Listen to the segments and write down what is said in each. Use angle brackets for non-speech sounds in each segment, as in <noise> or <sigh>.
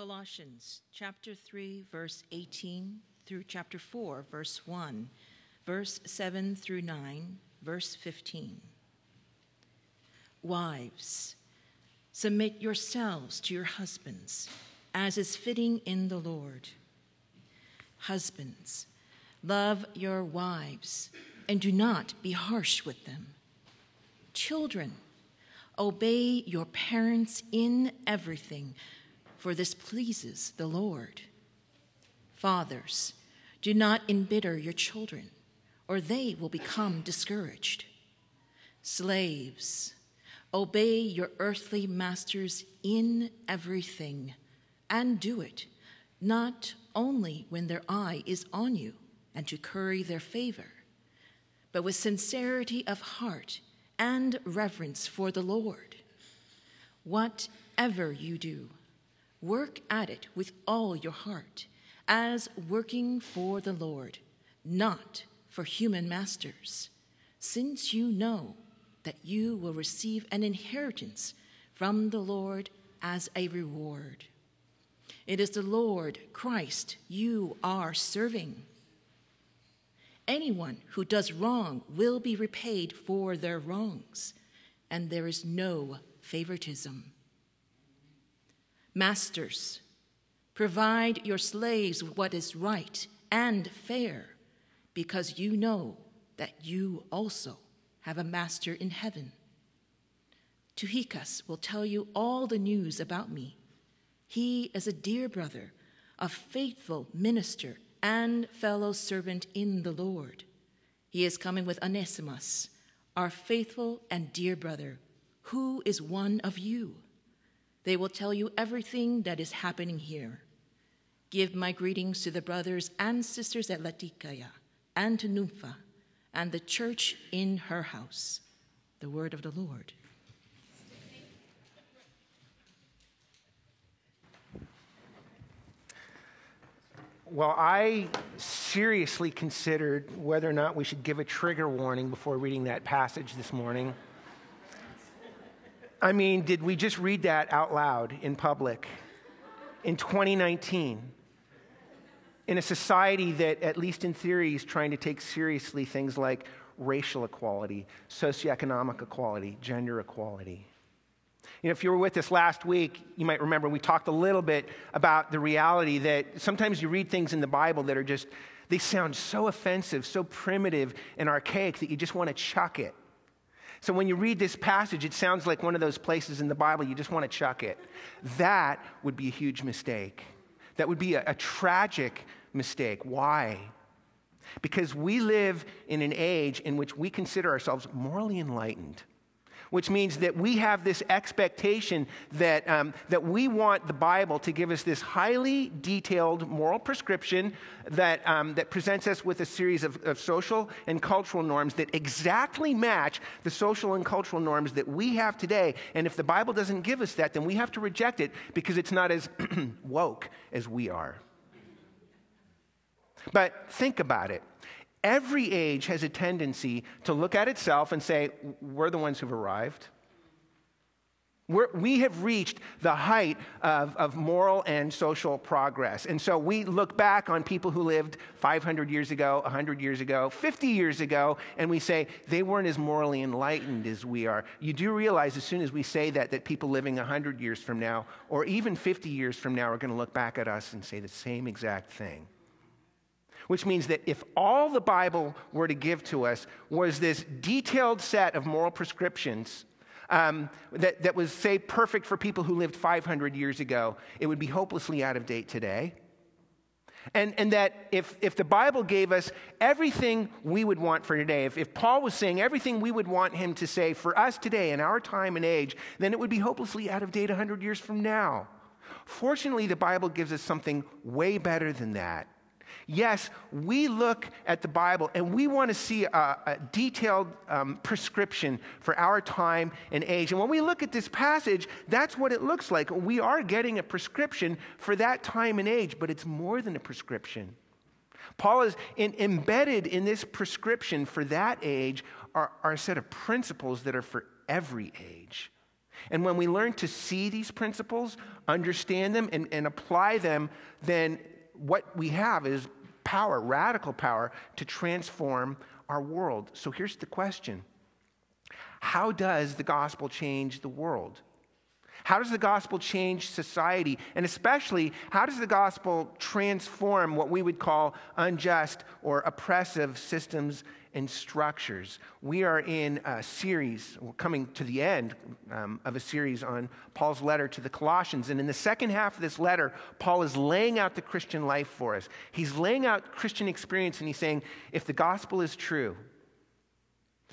Colossians chapter 3, verse 18 through chapter 4, verse 1, verse 7 through 9, verse 15. Wives, submit yourselves to your husbands, as is fitting in the Lord. Husbands, love your wives, and do not be harsh with them. Children, obey your parents in everything for this pleases the Lord. Fathers, do not embitter your children, or they will become discouraged. Slaves, obey your earthly masters in everything, and do it not only when their eye is on you and to curry their favor, but with sincerity of heart and reverence for the Lord. Whatever you do, Work at it with all your heart, as working for the Lord, not for human masters, since you know that you will receive an inheritance from the Lord as a reward. It is the Lord Christ you are serving. Anyone who does wrong will be repaid for their wrongs, and there is no favoritism. Masters, provide your slaves what is right and fair, because you know that you also have a master in heaven. Tychicus will tell you all the news about me. He is a dear brother, a faithful minister, and fellow servant in the Lord. He is coming with Onesimus, our faithful and dear brother, who is one of you. They will tell you everything that is happening here. Give my greetings to the brothers and sisters at Laodicea and to Nympha and the church in her house. The word of the Lord. Well, I seriously considered whether or not we should give a trigger warning before reading that passage this morning. I mean, did we just read that out loud in public in 2019? In a society that, at least in theory, is trying to take seriously things like racial equality, socioeconomic equality, gender equality. You know, if you were with us last week, you might remember we talked a little bit about the reality that sometimes you read things in the Bible that are just, they sound so offensive, so primitive and archaic that you just want to chuck it. So when you read this passage, it sounds like one of those places in the Bible you just want to chuck it. That would be a huge mistake. That would be a, a tragic mistake. Why? Because we live in an age in which we consider ourselves morally enlightened which means that we have this expectation that, um, that we want the Bible to give us this highly detailed moral prescription that, um, that presents us with a series of, of social and cultural norms that exactly match the social and cultural norms that we have today. And if the Bible doesn't give us that, then we have to reject it because it's not as <clears throat> woke as we are. But think about it. Every age has a tendency to look at itself and say, We're the ones who've arrived. We're, we have reached the height of, of moral and social progress. And so we look back on people who lived 500 years ago, 100 years ago, 50 years ago, and we say they weren't as morally enlightened as we are. You do realize as soon as we say that, that people living 100 years from now, or even 50 years from now, are going to look back at us and say the same exact thing which means that if all the Bible were to give to us was this detailed set of moral prescriptions um, that, that was, say, perfect for people who lived 500 years ago, it would be hopelessly out of date today. And, and that if, if the Bible gave us everything we would want for today, if, if Paul was saying everything we would want him to say for us today in our time and age, then it would be hopelessly out of date 100 years from now. Fortunately, the Bible gives us something way better than that. Yes, we look at the Bible and we want to see a, a detailed um, prescription for our time and age. And when we look at this passage, that's what it looks like. We are getting a prescription for that time and age, but it's more than a prescription. Paul is in, embedded in this prescription for that age are, are a set of principles that are for every age. And when we learn to see these principles, understand them, and, and apply them, then what we have is power, radical power, to transform our world. So here's the question How does the gospel change the world? How does the gospel change society? And especially, how does the gospel transform what we would call unjust or oppressive systems and structures? We are in a series, we're coming to the end um, of a series on Paul's letter to the Colossians. And in the second half of this letter, Paul is laying out the Christian life for us. He's laying out Christian experience and he's saying, if the gospel is true,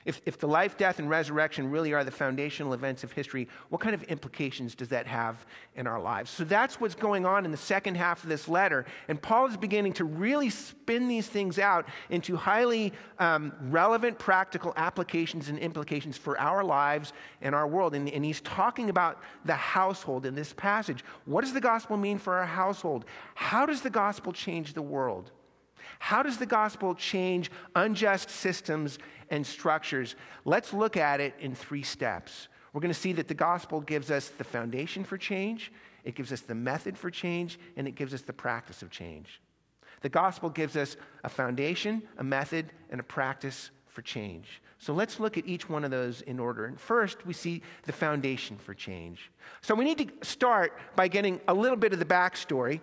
if, if the life, death, and resurrection really are the foundational events of history, what kind of implications does that have in our lives? So that's what's going on in the second half of this letter. And Paul is beginning to really spin these things out into highly um, relevant, practical applications and implications for our lives and our world. And, and he's talking about the household in this passage. What does the gospel mean for our household? How does the gospel change the world? How does the gospel change unjust systems and structures? Let's look at it in three steps. We're going to see that the gospel gives us the foundation for change, it gives us the method for change, and it gives us the practice of change. The gospel gives us a foundation, a method, and a practice for change. So let's look at each one of those in order. And first, we see the foundation for change. So we need to start by getting a little bit of the backstory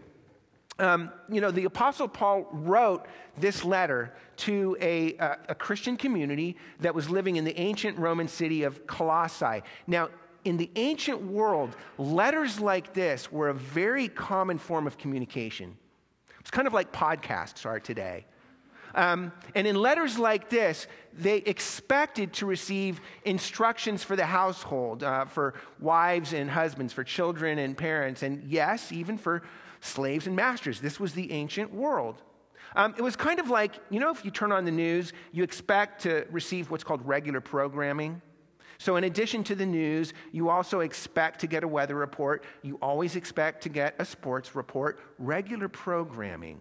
um, you know, the Apostle Paul wrote this letter to a, a, a Christian community that was living in the ancient Roman city of Colossae. Now, in the ancient world, letters like this were a very common form of communication. It's kind of like podcasts are today. Um, and in letters like this, they expected to receive instructions for the household, uh, for wives and husbands, for children and parents, and yes, even for slaves and masters. This was the ancient world. Um, it was kind of like, you know, if you turn on the news, you expect to receive what's called regular programming. So, in addition to the news, you also expect to get a weather report. You always expect to get a sports report, regular programming.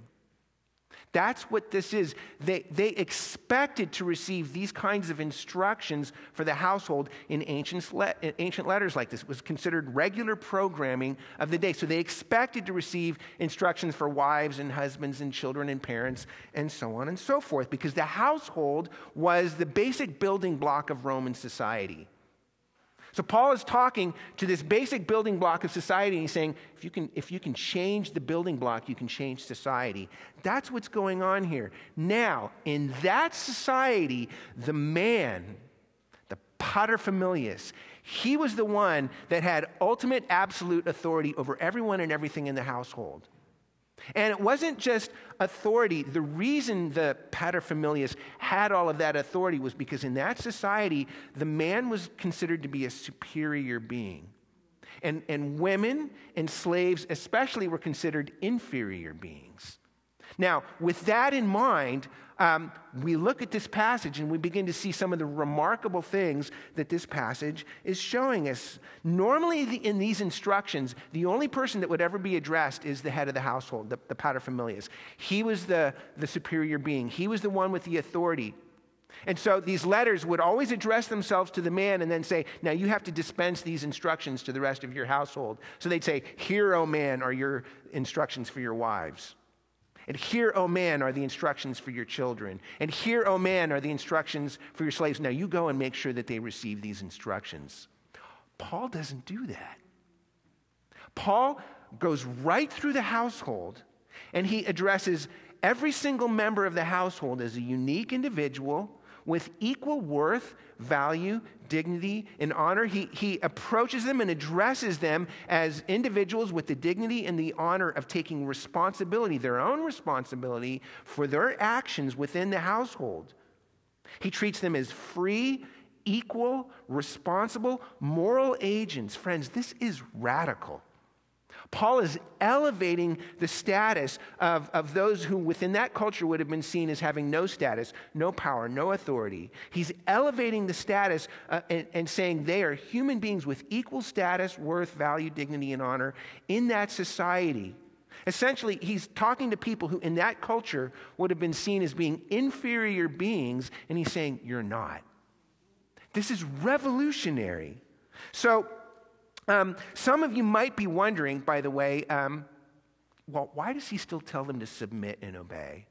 That's what this is. They, they expected to receive these kinds of instructions for the household in ancient, ancient letters like this. It was considered regular programming of the day. So they expected to receive instructions for wives and husbands and children and parents and so on and so forth because the household was the basic building block of Roman society. So Paul is talking to this basic building block of society, and he's saying, if you can, if you can change the building block, you can change society. That's what's going on here. Now, in that society, the man, the paterfamilias, he was the one that had ultimate absolute authority over everyone and everything in the household. And it wasn't just authority. The reason the paterfamilias had all of that authority was because in that society, the man was considered to be a superior being. And, and women and slaves, especially, were considered inferior beings. Now, with that in mind, um, we look at this passage and we begin to see some of the remarkable things that this passage is showing us. Normally, the, in these instructions, the only person that would ever be addressed is the head of the household, the, the paterfamilias. He was the, the superior being, he was the one with the authority. And so these letters would always address themselves to the man and then say, Now you have to dispense these instructions to the rest of your household. So they'd say, Here, O man, are your instructions for your wives. And here, O oh man, are the instructions for your children. And here, O oh man, are the instructions for your slaves. Now you go and make sure that they receive these instructions. Paul doesn't do that. Paul goes right through the household and he addresses every single member of the household as a unique individual with equal worth, value, dignity, and honor. He, he approaches them and addresses them as individuals with the dignity and the honor of taking responsibility, their own responsibility for their actions within the household. He treats them as free, equal, responsible, moral agents. Friends, this is radical. Paul is elevating the status of, of those who within that culture would have been seen as having no status, no power, no authority. He's elevating the status uh, and, and saying they are human beings with equal status, worth, value, dignity, and honor in that society. Essentially, he's talking to people who in that culture would have been seen as being inferior beings, and he's saying, You're not. This is revolutionary. So, Um, some of you might be wondering, by the way, um, well, why does he still tell them to submit and obey?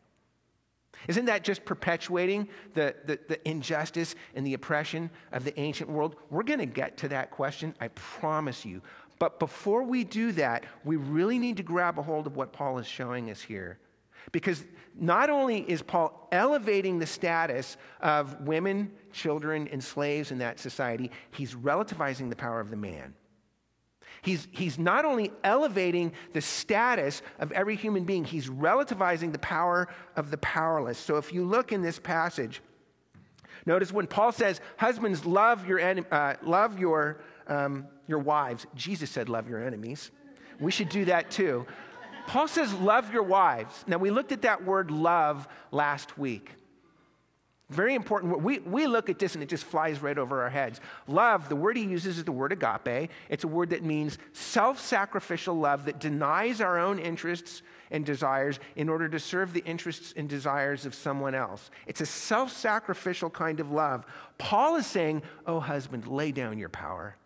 Isn't that just perpetuating the, the, the, injustice and the oppression of the ancient world? We're going to get to that question, I promise you. But before we do that, we really need to grab a hold of what Paul is showing us here. Because not only is Paul elevating the status of women, children, and slaves in that society, he's relativizing the power of the man. He's, he's not only elevating the status of every human being, he's relativizing the power of the powerless. So if you look in this passage, notice when Paul says, Husbands, love your, uh, love your, um, your wives, Jesus said, Love your enemies. We should do that too. Paul says, Love your wives. Now, we looked at that word love last week. Very important. We, we look at this and it just flies right over our heads. Love, the word he uses is the word agape. It's a word that means self sacrificial love that denies our own interests and desires in order to serve the interests and desires of someone else. It's a self sacrificial kind of love. Paul is saying, Oh, husband, lay down your power.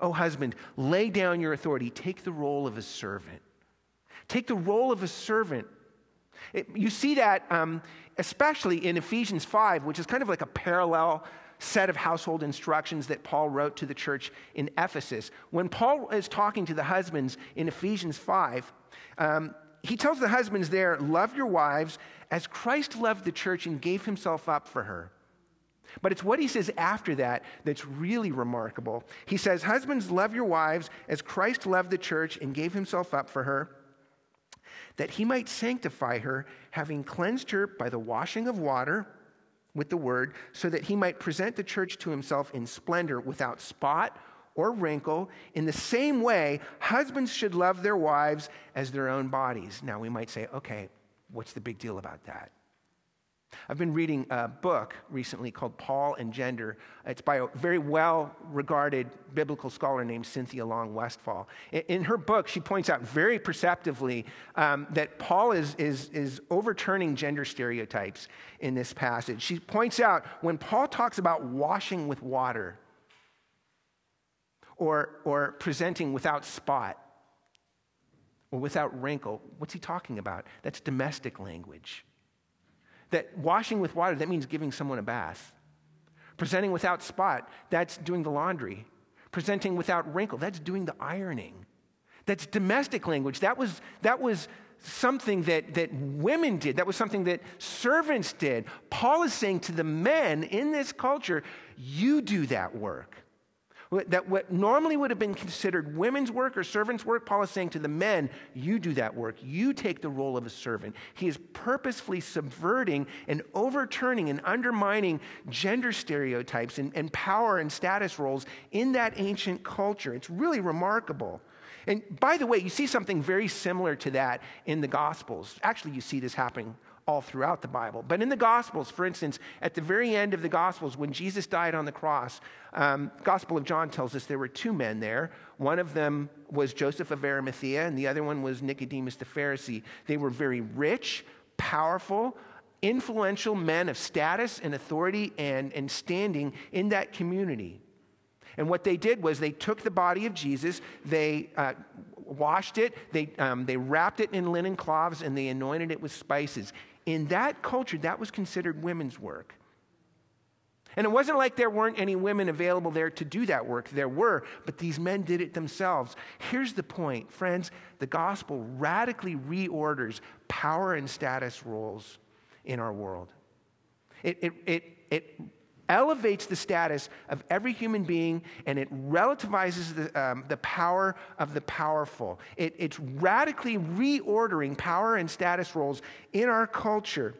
Oh, husband, lay down your authority. Take the role of a servant. Take the role of a servant. It, you see that um, especially in Ephesians 5, which is kind of like a parallel set of household instructions that Paul wrote to the church in Ephesus. When Paul is talking to the husbands in Ephesians 5, um, he tells the husbands there, Love your wives as Christ loved the church and gave himself up for her. But it's what he says after that that's really remarkable. He says, Husbands, love your wives as Christ loved the church and gave himself up for her that he might sanctify her, having cleansed her by the washing of water with the word, so that he might present the church to himself in splendor, without spot or wrinkle. In the same way, husbands should love their wives as their own bodies. Now, we might say, okay, what's the big deal about that? I've been reading a book recently called Paul and Gender. It's by a very well regarded biblical scholar named Cynthia Long Westfall. In her book, she points out very perceptively um, that Paul is, is, is overturning gender stereotypes in this passage. She points out when Paul talks about washing with water or, or presenting without spot or without wrinkle, what's he talking about? That's domestic language. That washing with water, that means giving someone a bath. Presenting without spot, that's doing the laundry. Presenting without wrinkle, that's doing the ironing. That's domestic language. That was, that was something that, that women did. That was something that servants did. Paul is saying to the men in this culture, you do that work. That what normally would have been considered women's work or servants' work, Paul is saying to the men, you do that work. You take the role of a servant. He is purposefully subverting and overturning and undermining gender stereotypes and, and power and status roles in that ancient culture. It's really remarkable. And by the way, you see something very similar to that in the Gospels. Actually, you see this happening all throughout the Bible. But in the Gospels, for instance, at the very end of the Gospels, when Jesus died on the cross, um, Gospel of John tells us there were two men there. One of them was Joseph of Arimathea, and the other one was Nicodemus the Pharisee. They were very rich, powerful, influential men of status and authority and, and standing in that community. And what they did was they took the body of Jesus, they uh, washed it, they, um, they wrapped it in linen cloths, and they anointed it with spices. In that culture, that was considered women's work. And it wasn't like there weren't any women available there to do that work. There were, but these men did it themselves. Here's the point, friends the gospel radically reorders power and status roles in our world. It, it, it, it elevates the status of every human being and it relativizes the, um, the power of the powerful. It, it's radically reordering power and status roles in our culture.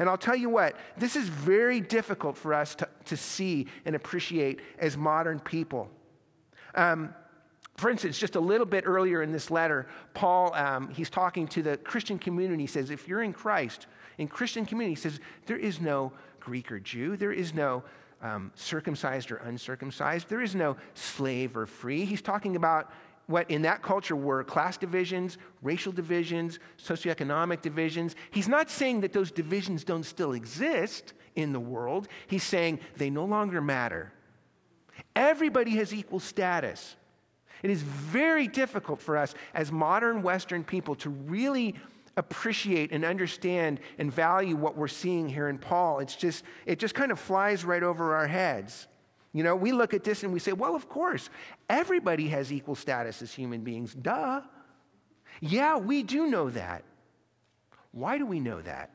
And I'll tell you what, this is very difficult for us to, to see and appreciate as modern people. Um, for instance, just a little bit earlier in this letter, Paul, um, he's talking to the Christian community. He says, if you're in Christ, in Christian community, he says, there is no Greek or Jew. There is no um, circumcised or uncircumcised. There is no slave or free. He's talking about what in that culture were class divisions, racial divisions, socioeconomic divisions. He's not saying that those divisions don't still exist in the world. He's saying they no longer matter. Everybody has equal status. It is very difficult for us as modern Western people to really appreciate and understand and value what we're seeing here in Paul. It's just, it just kind of flies right over our heads. You know, we look at this and we say, well, of course, everybody has equal status as human beings. Duh. Yeah, we do know that. Why do we know that?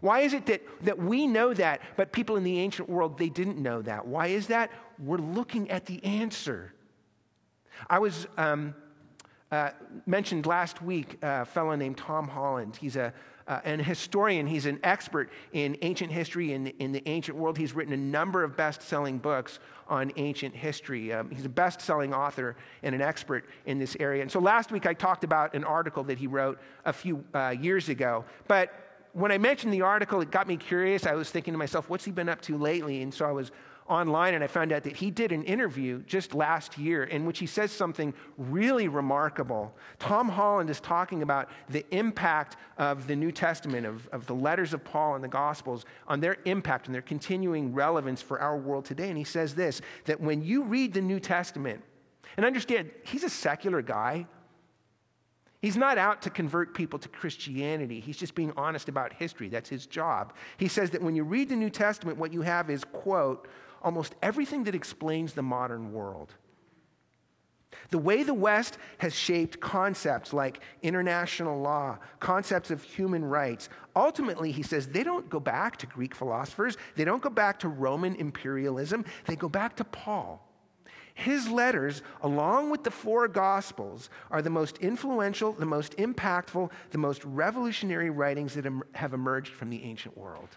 Why is it that, that we know that, but people in the ancient world, they didn't know that? Why is that? We're looking at the answer. I was um, uh, mentioned last week a fellow named Tom Holland. He's a, uh, an historian, he's an expert in ancient history in, in the ancient world. He's written a number of best selling books on ancient history. Um, he's a best selling author and an expert in this area. And so last week I talked about an article that he wrote a few uh, years ago. But when I mentioned the article, it got me curious. I was thinking to myself, what's he been up to lately? And so I was online and I found out that he did an interview just last year in which he says something really remarkable. Tom Holland is talking about the impact of the New Testament, of, of the letters of Paul and the Gospels, on their impact and their continuing relevance for our world today. And he says this that when you read the New Testament, and understand, he's a secular guy. He's not out to convert people to Christianity. He's just being honest about history. That's his job. He says that when you read the New Testament, what you have is, quote, almost everything that explains the modern world. The way the West has shaped concepts like international law, concepts of human rights, ultimately, he says, they don't go back to Greek philosophers. They don't go back to Roman imperialism. They go back to Paul. His letters, along with the four Gospels, are the most influential, the most impactful, the most revolutionary writings that have emerged from the ancient world.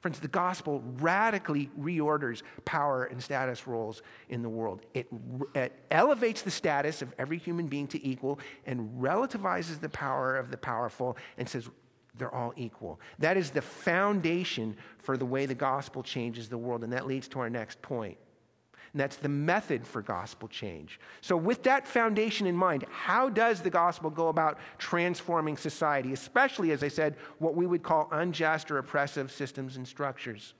Friends, the gospel radically reorders power and status roles in the world. It, it, elevates the status of every human being to equal and relativizes the power of the powerful and says they're all equal. That is the foundation for the way the gospel changes the world. And that leads to our next point. And that's the method for gospel change. So, with that foundation in mind, how does the gospel go about transforming society, especially, as I said, what we would call unjust or oppressive systems and structures?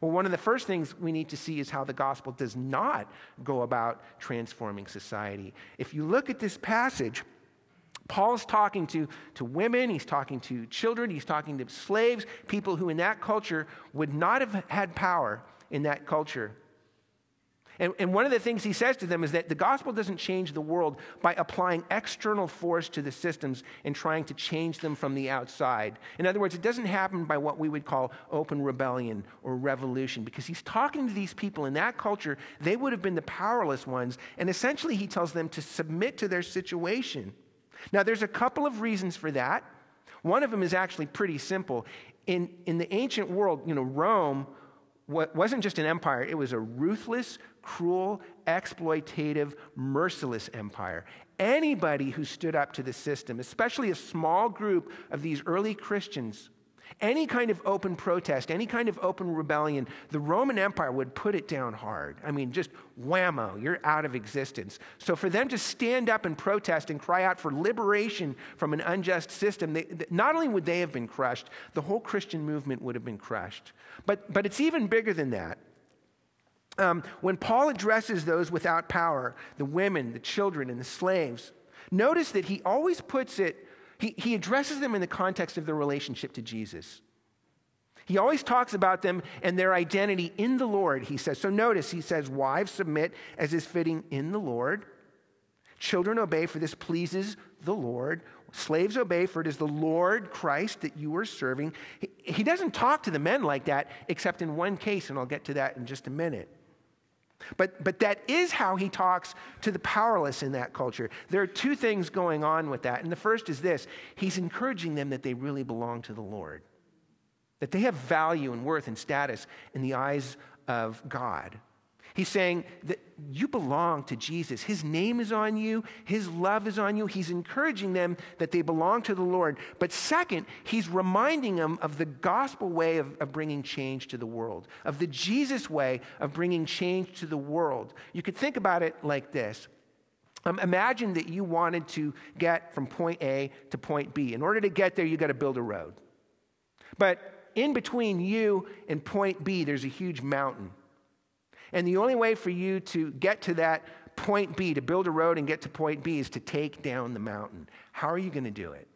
Well, one of the first things we need to see is how the gospel does not go about transforming society. If you look at this passage, Paul's talking to, to women, he's talking to children, he's talking to slaves, people who in that culture would not have had power in that culture. And, and one of the things he says to them is that the gospel doesn't change the world by applying external force to the systems and trying to change them from the outside. In other words, it doesn't happen by what we would call open rebellion or revolution, because he's talking to these people in that culture. They would have been the powerless ones. And essentially, he tells them to submit to their situation. Now, there's a couple of reasons for that. One of them is actually pretty simple. In, in the ancient world, you know, Rome wasn't just an empire, it was a ruthless, cruel, exploitative, merciless empire. Anybody who stood up to the system, especially a small group of these early Christians, any kind of open protest, any kind of open rebellion, the Roman Empire would put it down hard. I mean, just whammo, you're out of existence. So for them to stand up and protest and cry out for liberation from an unjust system, they, not only would they have been crushed, the whole Christian movement would have been crushed. But, but it's even bigger than that. Um, when Paul addresses those without power, the women, the children, and the slaves, notice that he always puts it he, he addresses them in the context of their relationship to Jesus. He always talks about them and their identity in the Lord, he says. So notice, he says, Wives, submit as is fitting in the Lord. Children, obey, for this pleases the Lord. Slaves, obey, for it is the Lord Christ that you are serving. He, he doesn't talk to the men like that, except in one case, and I'll get to that in just a minute. But, but that is how he talks to the powerless in that culture. There are two things going on with that. And the first is this he's encouraging them that they really belong to the Lord, that they have value and worth and status in the eyes of God. He's saying that you belong to Jesus. His name is on you, His love is on you. He's encouraging them that they belong to the Lord. But second, He's reminding them of the gospel way of, of bringing change to the world, of the Jesus way of bringing change to the world. You could think about it like this. Um, imagine that you wanted to get from point A to point B. In order to get there, you got to build a road. But in between you and point B, there's a huge mountain. And the only way for you to get to that point B, to build a road and get to point B, is to take down the mountain. How are you going to do it?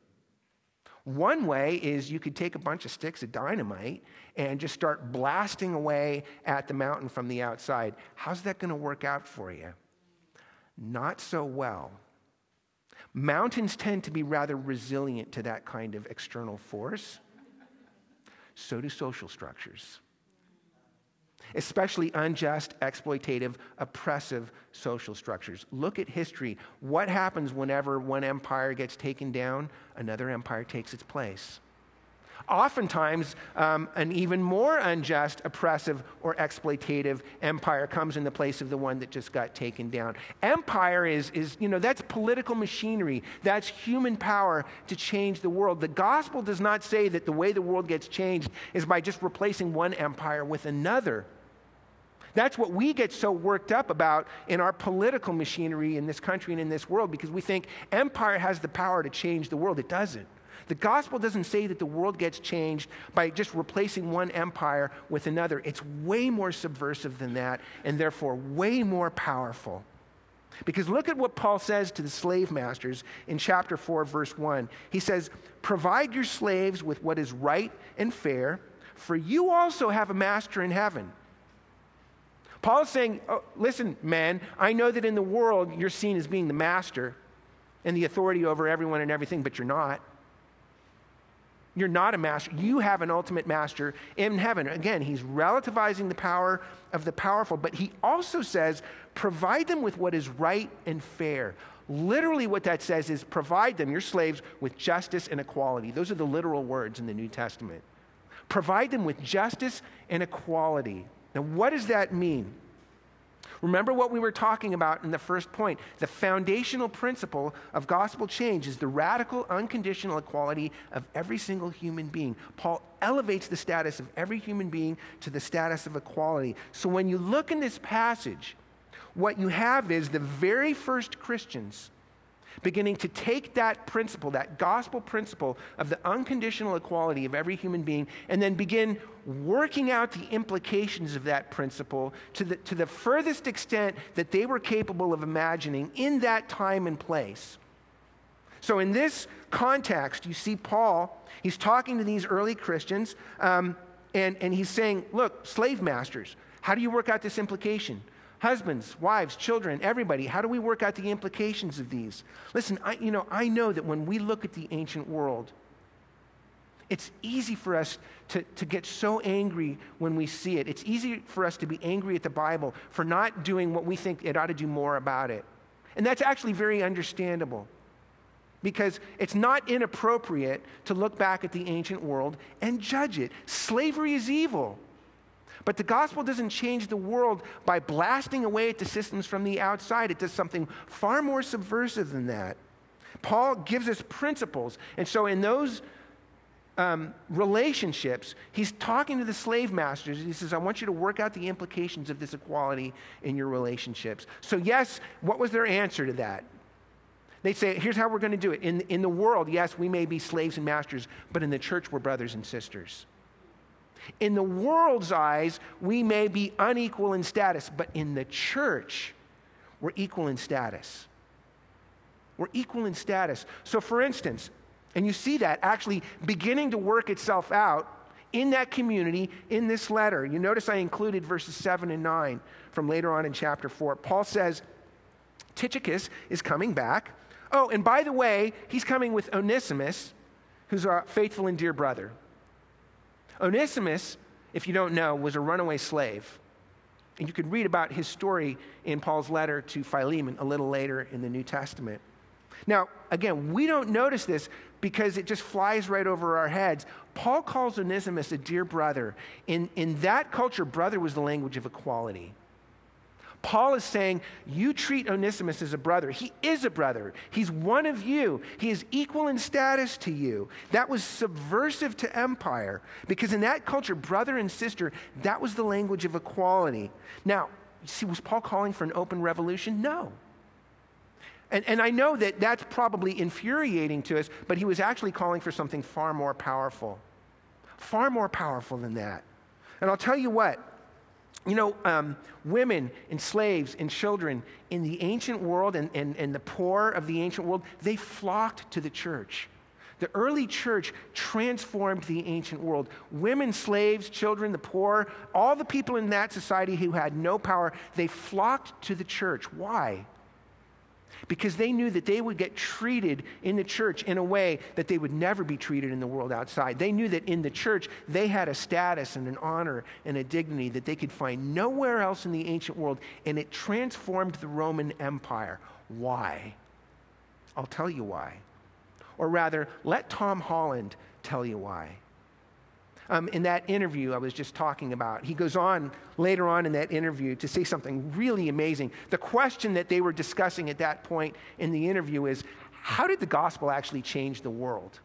One way is you could take a bunch of sticks of dynamite and just start blasting away at the mountain from the outside. How's that going to work out for you? Not so well. Mountains tend to be rather resilient to that kind of external force. So do social structures especially unjust, exploitative, oppressive social structures. Look at history. What happens whenever one empire gets taken down? Another empire takes its place. Oftentimes, um, an even more unjust, oppressive, or exploitative empire comes in the place of the one that just got taken down. Empire is, is, you know, that's political machinery. That's human power to change the world. The gospel does not say that the way the world gets changed is by just replacing one empire with another. That's what we get so worked up about in our political machinery in this country and in this world because we think empire has the power to change the world. It doesn't. The gospel doesn't say that the world gets changed by just replacing one empire with another. It's way more subversive than that and therefore way more powerful. Because look at what Paul says to the slave masters in chapter 4, verse 1. He says, Provide your slaves with what is right and fair, for you also have a master in heaven. Paul is saying, oh, listen, man, I know that in the world you're seen as being the master and the authority over everyone and everything, but you're not. You're not a master. You have an ultimate master in heaven. Again, he's relativizing the power of the powerful, but he also says, provide them with what is right and fair. Literally, what that says is provide them, your slaves, with justice and equality. Those are the literal words in the New Testament. Provide them with justice and equality. Now, what does that mean? Remember what we were talking about in the first point. The foundational principle of gospel change is the radical, unconditional equality of every single human being. Paul elevates the status of every human being to the status of equality. So when you look in this passage, what you have is the very first Christians beginning to take that principle, that gospel principle of the unconditional equality of every human being, and then begin working out the implications of that principle to the, to the furthest extent that they were capable of imagining in that time and place. So, in this context, you see Paul, he's talking to these early Christians, um, and, and he's saying, Look, slave masters, how do you work out this implication? Husbands, wives, children, everybody, how do we work out the implications of these? Listen, I, you know, I know that when we look at the ancient world, it's easy for us to, to get so angry when we see it. It's easy for us to be angry at the Bible for not doing what we think it ought to do more about it. And that's actually very understandable because it's not inappropriate to look back at the ancient world and judge it. Slavery is evil. But the gospel doesn't change the world by blasting away at the systems from the outside. It does something far more subversive than that. Paul gives us principles. And so, in those um, relationships, he's talking to the slave masters. He says, I want you to work out the implications of this equality in your relationships. So, yes, what was their answer to that? They say, here's how we're going to do it. In, in the world, yes, we may be slaves and masters, but in the church, we're brothers and sisters. In the world's eyes, we may be unequal in status, but in the church, we're equal in status. We're equal in status. So, for instance, and you see that actually beginning to work itself out in that community in this letter. You notice I included verses 7 and 9 from later on in chapter 4. Paul says, Tychicus is coming back. Oh, and by the way, he's coming with Onesimus, who's our faithful and dear brother. Onesimus, if you don't know, was a runaway slave. And you can read about his story in Paul's letter to Philemon a little later in the New Testament. Now, again, we don't notice this because it just flies right over our heads. Paul calls Onesimus a dear brother. In, in that culture, brother was the language of equality. Paul is saying, You treat Onesimus as a brother. He is a brother. He's one of you. He is equal in status to you. That was subversive to empire because in that culture, brother and sister, that was the language of equality. Now, see, was Paul calling for an open revolution? No. And, and I know that that's probably infuriating to us, but he was actually calling for something far more powerful far more powerful than that. And I'll tell you what, you know, um, women and slaves and children in the ancient world and, and, and the poor of the ancient world, they flocked to the church. The early church transformed the ancient world. Women, slaves, children, the poor, all the people in that society who had no power, they flocked to the church. Why? Because they knew that they would get treated in the church in a way that they would never be treated in the world outside. They knew that in the church they had a status and an honor and a dignity that they could find nowhere else in the ancient world, and it transformed the Roman Empire. Why? I'll tell you why. Or rather, let Tom Holland tell you why. Um, in that interview I was just talking about, he goes on later on in that interview to say something really amazing. The question that they were discussing at that point in the interview is how did the gospel actually change the world?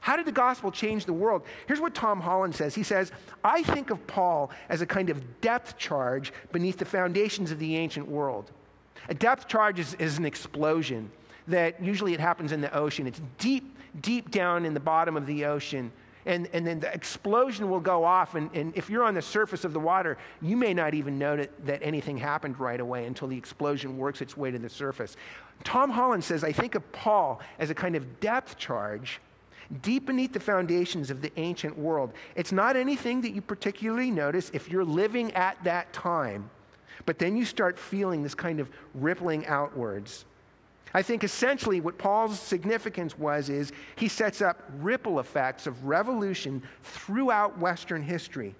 How did the gospel change the world? Here's what Tom Holland says. He says, I think of Paul as a kind of depth charge beneath the foundations of the ancient world. A depth charge is, is an explosion that usually it happens in the ocean. It's deep, deep down in the bottom of the ocean. And, and then the explosion will go off. And, and if you're on the surface of the water, you may not even know that, that anything happened right away until the explosion works its way to the surface. Tom Holland says, I think of Paul as a kind of depth charge deep beneath the foundations of the ancient world. It's not anything that you particularly notice if you're living at that time, but then you start feeling this kind of rippling outwards. I think essentially what Paul's significance was is he sets up ripple effects of revolution throughout Western history.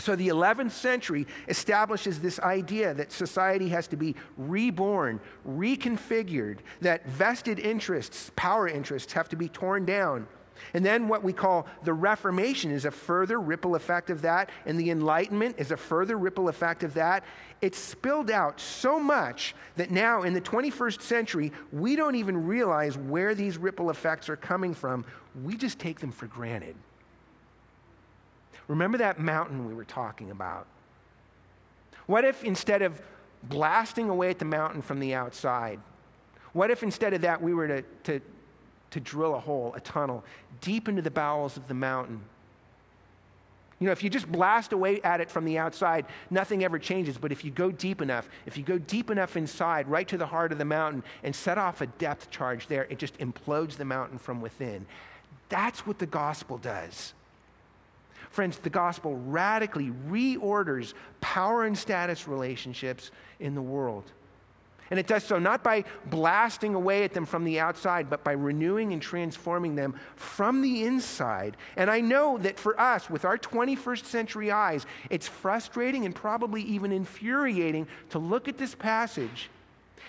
So the 11th century establishes this idea that society has to be reborn, reconfigured, that vested interests, power interests, have to be torn down. And then what we call the Reformation is a further ripple effect of that, and the Enlightenment is a further ripple effect of that. It's spilled out so much that now in the 21st century, we don't even realize where these ripple effects are coming from. We just take them for granted. Remember that mountain we were talking about? What if instead of blasting away at the mountain from the outside, what if instead of that we were to, to to drill a hole, a tunnel, deep into the bowels of the mountain. You know, if you just blast away at it from the outside, nothing ever changes. But if you go deep enough, if you go deep enough inside, right to the heart of the mountain, and set off a depth charge there, it just implodes the mountain from within. That's what the gospel does. Friends, the gospel radically reorders power and status relationships in the world. And it does so not by blasting away at them from the outside, but by renewing and transforming them from the inside. And I know that for us, with our 21st century eyes, it's frustrating and probably even infuriating to look at this passage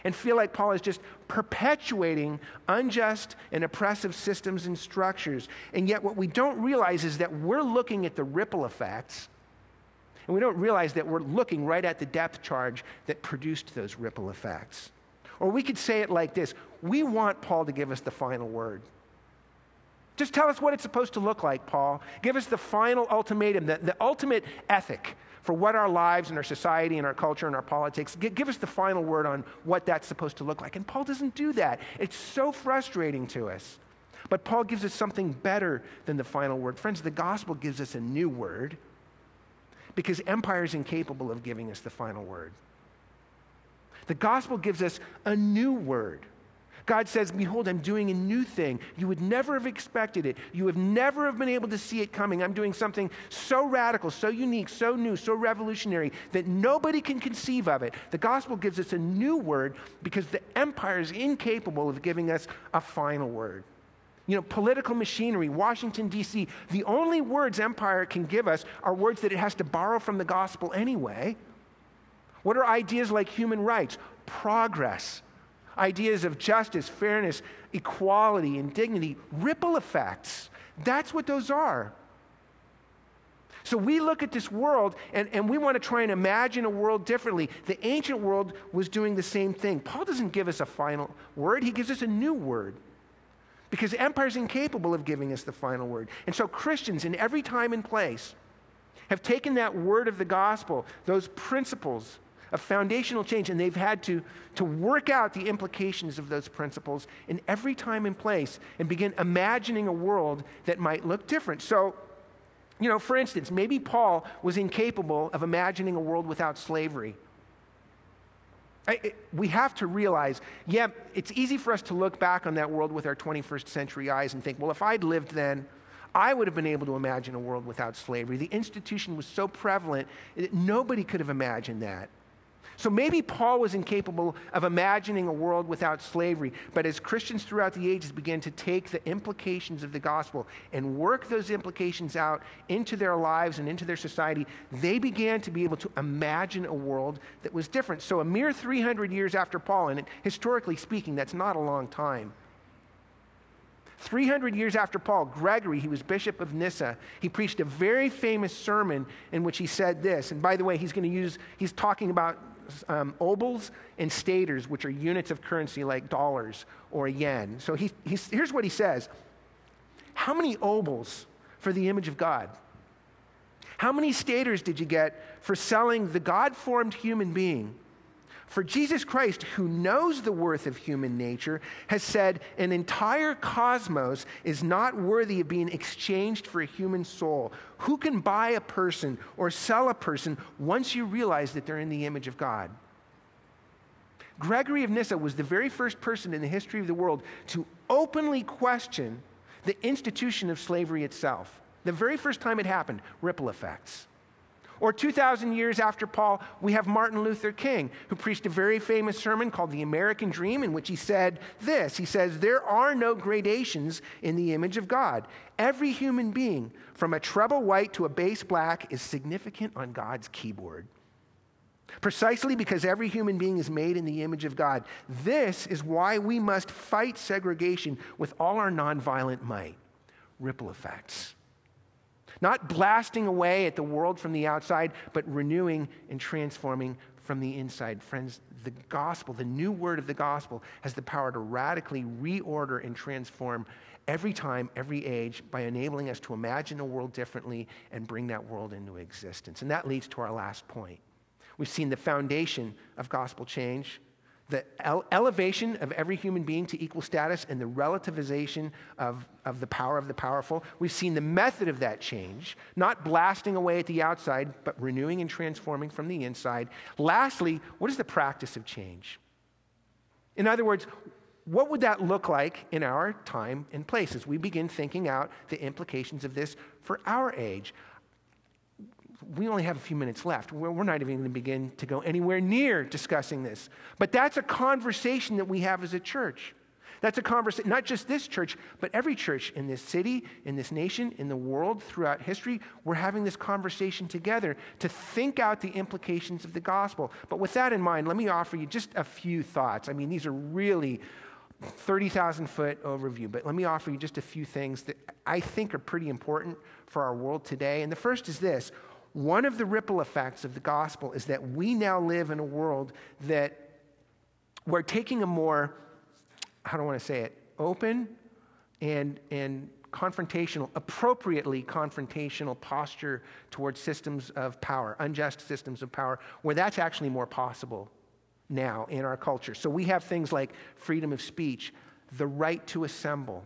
and feel like Paul is just perpetuating unjust and oppressive systems and structures. And yet, what we don't realize is that we're looking at the ripple effects and we don't realize that we're looking right at the depth charge that produced those ripple effects. Or we could say it like this We want Paul to give us the final word. Just tell us what it's supposed to look like, Paul. Give us the final ultimatum, the, the ultimate ethic for what our lives and our society and our culture and our politics, give, give us the final word on what that's supposed to look like. And Paul doesn't do that. It's so frustrating to us. But Paul gives us something better than the final word. Friends, the gospel gives us a new word because empire is incapable of giving us the final word. The gospel gives us a new word. God says, Behold, I'm doing a new thing. You would never have expected it. You have never have been able to see it coming. I'm doing something so radical, so unique, so new, so revolutionary that nobody can conceive of it. The gospel gives us a new word because the empire is incapable of giving us a final word you know, political machinery, Washington, D.C., the only words empire can give us are words that it has to borrow from the gospel anyway. What are ideas like human rights, progress, ideas of justice, fairness, equality, and dignity, ripple effects? That's what those are. So we look at this world and, and we want to try and imagine a world differently. The ancient world was doing the same thing. Paul doesn't give us a final word, he gives us a new word because empire is incapable of giving us the final word. And so Christians in every time and place have taken that word of the gospel, those principles, of foundational change, and they've had to, to work out the implications of those principles in every time and place and begin imagining a world that might look different. So, you know, for instance, maybe Paul was incapable of imagining a world without slavery. I, we have to realize, yeah, it's easy for us to look back on that world with our 21st century eyes and think, well, if I'd lived then, I would have been able to imagine a world without slavery. The institution was so prevalent that nobody could have imagined that. So maybe Paul was incapable of imagining a world without slavery, but as Christians throughout the ages began to take the implications of the gospel and work those implications out into their lives and into their society, they began to be able to imagine a world that was different. So a mere 300 years after Paul, and historically speaking, that's not a long time. 300 years after Paul, Gregory, he was bishop of Nyssa, he preached a very famous sermon in which he said this. And by the way, he's going to use, he's talking about um, obols and staters, which are units of currency like dollars or yen. So he, here's what he says How many obols for the image of God? How many staters did you get for selling the God formed human being? For Jesus Christ, who knows the worth of human nature, has said an entire cosmos is not worthy of being exchanged for a human soul. Who can buy a person or sell a person once you realize that they're in the image of God? Gregory of Nyssa was the very first person in the history of the world to openly question the institution of slavery itself. The very first time it happened, ripple effects. Or 2,000 years after Paul, we have Martin Luther King, who preached a very famous sermon called The American Dream, in which he said this He says, There are no gradations in the image of God. Every human being, from a treble white to a bass black, is significant on God's keyboard. Precisely because every human being is made in the image of God. This is why we must fight segregation with all our nonviolent might. Ripple effects. Not blasting away at the world from the outside, but renewing and transforming from the inside. Friends, the gospel, the new word of the gospel, has the power to radically reorder and transform every time, every age, by enabling us to imagine a world differently and bring that world into existence. And that leads to our last point. We've seen the foundation of gospel change the ele- elevation of every human being to equal status and the relativization of, of the power of the powerful. We've seen the method of that change, not blasting away at the outside, but renewing and transforming from the inside. Lastly, what is the practice of change? In other words, what would that look like in our time and place as we begin thinking out the implications of this for our age? We only have a few minutes left. We're, not even going to begin to go anywhere near discussing this. But that's a conversation that we have as a church. That's a conversation, not just this church, but every church in this city, in this nation, in the world, throughout history. We're having this conversation together to think out the implications of the gospel. But with that in mind, let me offer you just a few thoughts. I mean, these are really 30,000 foot overview, but let me offer you just a few things that I think are pretty important for our world today. And the first is this one of the ripple effects of the gospel is that we now live in a world that we're taking a more, how do I want to say it, open and, and confrontational, appropriately confrontational posture towards systems of power, unjust systems of power, where that's actually more possible now in our culture. So we have things like freedom of speech, the right to assemble,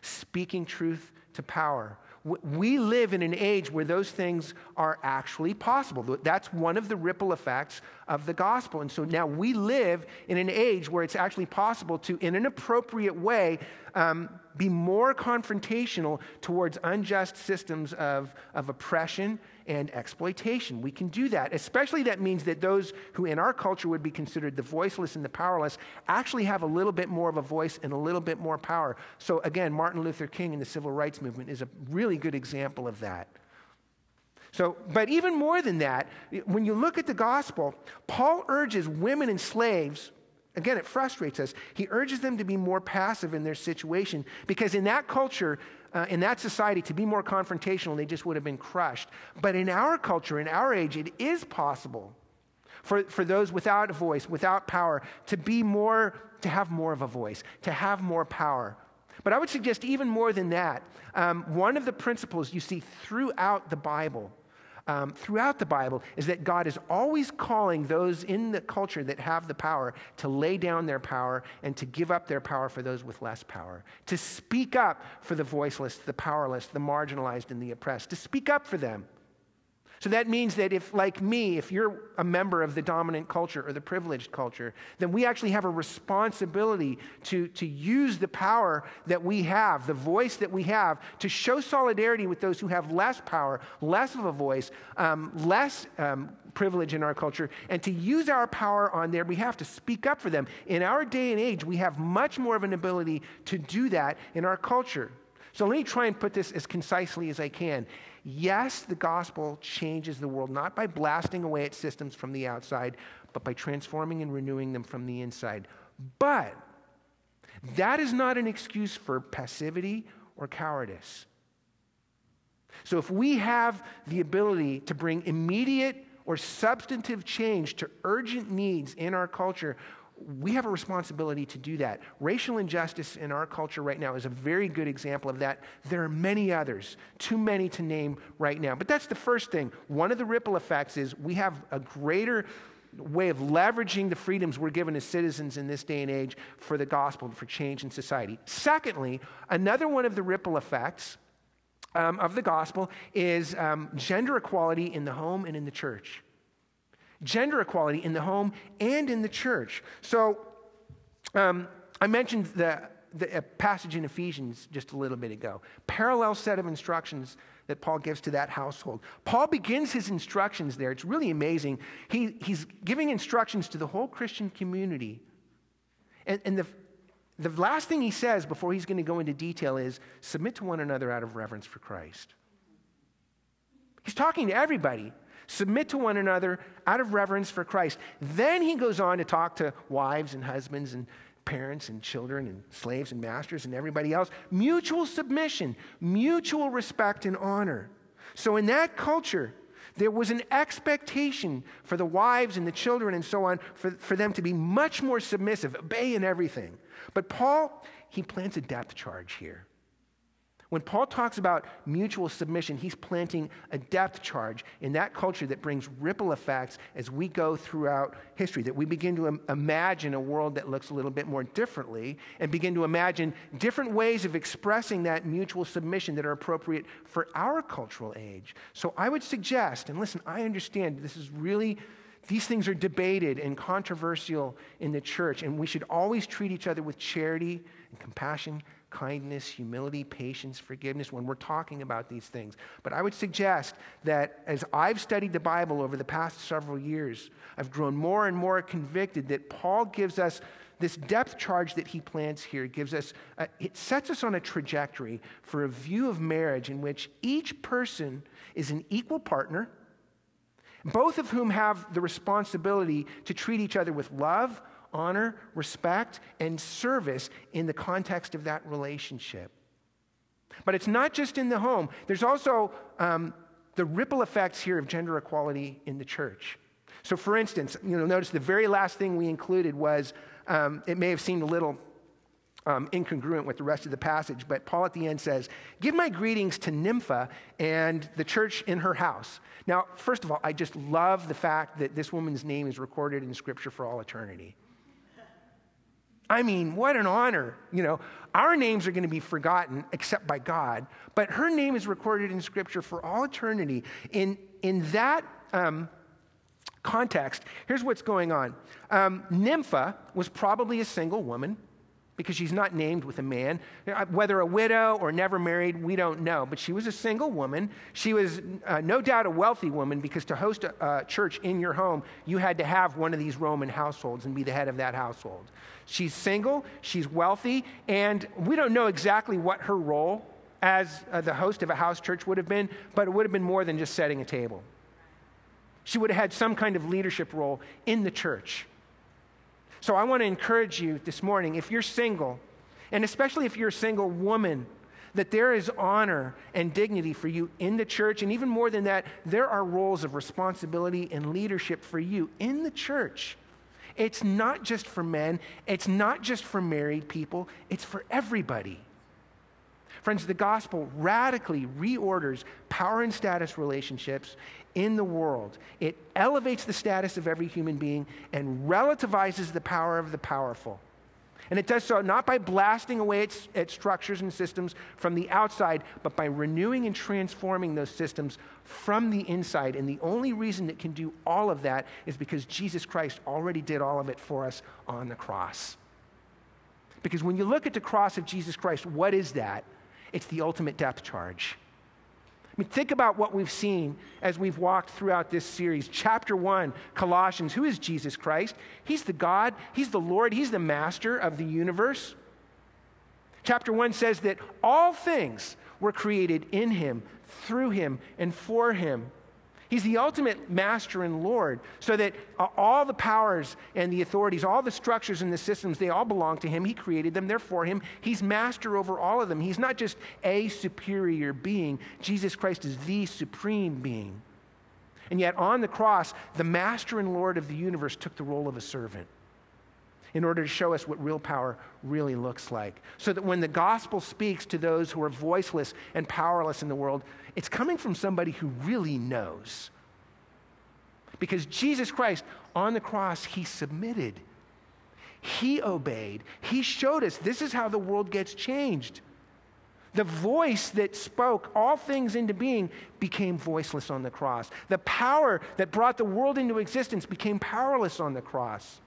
speaking truth to power, we live in an age where those things are actually possible. That's one of the ripple effects of the gospel. And so now we live in an age where it's actually possible to, in an appropriate way, um, be more confrontational towards unjust systems of, of oppression and exploitation. We can do that. Especially that means that those who in our culture would be considered the voiceless and the powerless actually have a little bit more of a voice and a little bit more power. So again, Martin Luther King and the civil rights movement is a really good example of that. So, but even more than that, when you look at the gospel, Paul urges women and slaves Again, it frustrates us. He urges them to be more passive in their situation because in that culture, uh, in that society, to be more confrontational, they just would have been crushed. But in our culture, in our age, it is possible for, for those without a voice, without power, to be more, to have more of a voice, to have more power. But I would suggest even more than that. Um, one of the principles you see throughout the Bible um, throughout the Bible is that God is always calling those in the culture that have the power to lay down their power and to give up their power for those with less power, to speak up for the voiceless, the powerless, the marginalized, and the oppressed, to speak up for them. So that means that if, like me, if you're a member of the dominant culture or the privileged culture, then we actually have a responsibility to, to use the power that we have, the voice that we have, to show solidarity with those who have less power, less of a voice, um, less um, privilege in our culture, and to use our power on their behalf to speak up for them. In our day and age, we have much more of an ability to do that in our culture. So let me try and put this as concisely as I can. Yes, the gospel changes the world, not by blasting away its systems from the outside, but by transforming and renewing them from the inside. But that is not an excuse for passivity or cowardice. So if we have the ability to bring immediate or substantive change to urgent needs in our culture, we have a responsibility to do that. Racial injustice in our culture right now is a very good example of that. There are many others, too many to name right now. But that's the first thing. One of the ripple effects is we have a greater way of leveraging the freedoms we're given as citizens in this day and age for the gospel, for change in society. Secondly, another one of the ripple effects um, of the gospel is um, gender equality in the home and in the church gender equality in the home and in the church. So um, I mentioned the, the passage in Ephesians just a little bit ago. Parallel set of instructions that Paul gives to that household. Paul begins his instructions there. It's really amazing. He, he's giving instructions to the whole Christian community. And, and the, the last thing he says before he's going to go into detail is submit to one another out of reverence for Christ. He's talking to everybody. Submit to one another out of reverence for Christ. Then he goes on to talk to wives and husbands and parents and children and slaves and masters and everybody else. Mutual submission, mutual respect and honor. So in that culture, there was an expectation for the wives and the children and so on for, for them to be much more submissive, obey in everything. But Paul, he plants a depth charge here. When Paul talks about mutual submission, he's planting a depth charge in that culture that brings ripple effects as we go throughout history, that we begin to Im- imagine a world that looks a little bit more differently and begin to imagine different ways of expressing that mutual submission that are appropriate for our cultural age. So I would suggest, and listen, I understand this is really these things are debated and controversial in the church, and we should always treat each other with charity and compassion kindness, humility, patience, forgiveness when we're talking about these things. But I would suggest that as I've studied the Bible over the past several years, I've grown more and more convicted that Paul gives us this depth charge that he plants here gives us a, it sets us on a trajectory for a view of marriage in which each person is an equal partner both of whom have the responsibility to treat each other with love honor, respect, and service in the context of that relationship. But it's not just in the home, there's also um, the ripple effects here of gender equality in the church. So, for instance, you know, notice the very last thing we included was um, it may have seemed a little um, incongruent with the rest of the passage, but Paul at the end says, Give my greetings to Nympha and the church in her house. Now, first of all, I just love the fact that this woman's name is recorded in Scripture for all eternity. I mean, what an honor. You know, our names are going to be forgotten except by God, but her name is recorded in Scripture for all eternity. In, in that um, context, here's what's going on um, Nympha was probably a single woman because she's not named with a man. Uh, whether a widow or never married, we don't know. But she was a single woman. She was uh, no doubt a wealthy woman because to host a, a church in your home, you had to have one of these Roman households and be the head of that household. She's single, she's wealthy, and we don't know exactly what her role as uh, the host of a house church would have been, but it would have been more than just setting a table. She would have had some kind of leadership role in the church. So I want to encourage you this morning if you're single, and especially if you're a single woman, that there is honor and dignity for you in the church. And even more than that, there are roles of responsibility and leadership for you in the church. It's not just for men, it's not just for married people, it's for everybody. Friends, the gospel radically reorders power and status relationships in the world. It elevates the status of every human being and relativizes the power of the powerful. And it does so not by blasting away its, its, structures and systems from the outside, but by renewing and transforming those systems from the inside. And the only reason it can do all of that is because Jesus Christ already did all of it for us on the cross. Because when you look at the cross of Jesus Christ, what is that? It's the ultimate depth charge. I mean, think about what we've seen as we've walked throughout this series. Chapter one, Colossians. Who is Jesus Christ? He's the God, He's the Lord, He's the master of the universe. Chapter one says that all things were created in Him, through Him, and for Him. He's the ultimate master and Lord, so that uh, all the powers and the authorities, all the structures and the systems, they all belong to Him. He created them, they're for Him. He's master over all of them. He's not just a superior being, Jesus Christ is the supreme being. And yet, on the cross, the master and Lord of the universe took the role of a servant in order to show us what real power really looks like. So that when the gospel speaks to those who are voiceless and powerless in the world, it's coming from somebody who really knows. Because Jesus Christ on the cross, he submitted, he obeyed, he showed us this is how the world gets changed. The voice that spoke all things into being became voiceless on the cross. The power that brought the world into existence became powerless on the cross.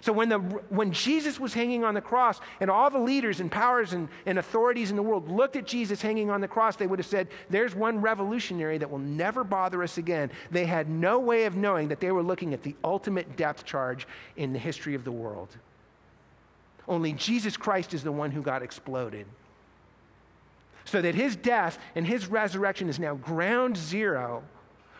So when, the, when Jesus was hanging on the cross and all the leaders and powers and, and authorities in the world looked at Jesus hanging on the cross, they would have said, There's one revolutionary that will never bother us again. They had no way of knowing that they were looking at the ultimate depth charge in the history of the world. Only Jesus Christ is the one who got exploded. So that his death and his resurrection is now ground zero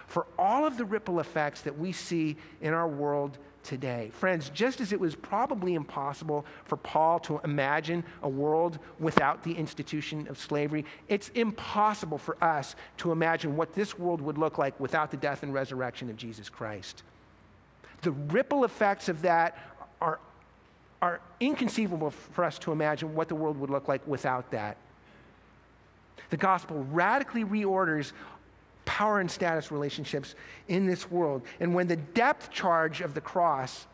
for all of the ripple effects that we see in our world today. Friends, just as it was probably impossible for Paul to imagine a world without the institution of slavery, it's impossible for us to imagine what this world would look like without the death and resurrection of Jesus Christ. The ripple effects of that are, are inconceivable for us to imagine what the world would look like without that. The gospel radically reorders power and status relationships in this world. And when the depth charge of the cross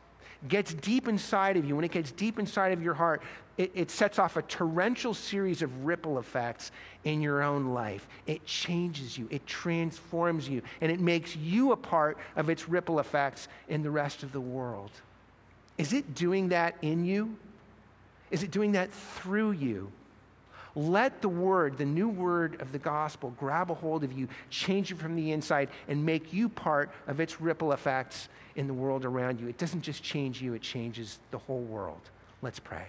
gets deep inside of you, when it gets deep inside of your heart, it, it, sets off a torrential series of ripple effects in your own life. It changes you, it transforms you, and it makes you a part of its ripple effects in the rest of the world. Is it doing that in you? Is it doing that through you? Let the word, the new word of the gospel, grab a hold of you, change you from the inside, and make you part of its ripple effects in the world around you. It doesn't just change you, it changes the whole world. Let's pray.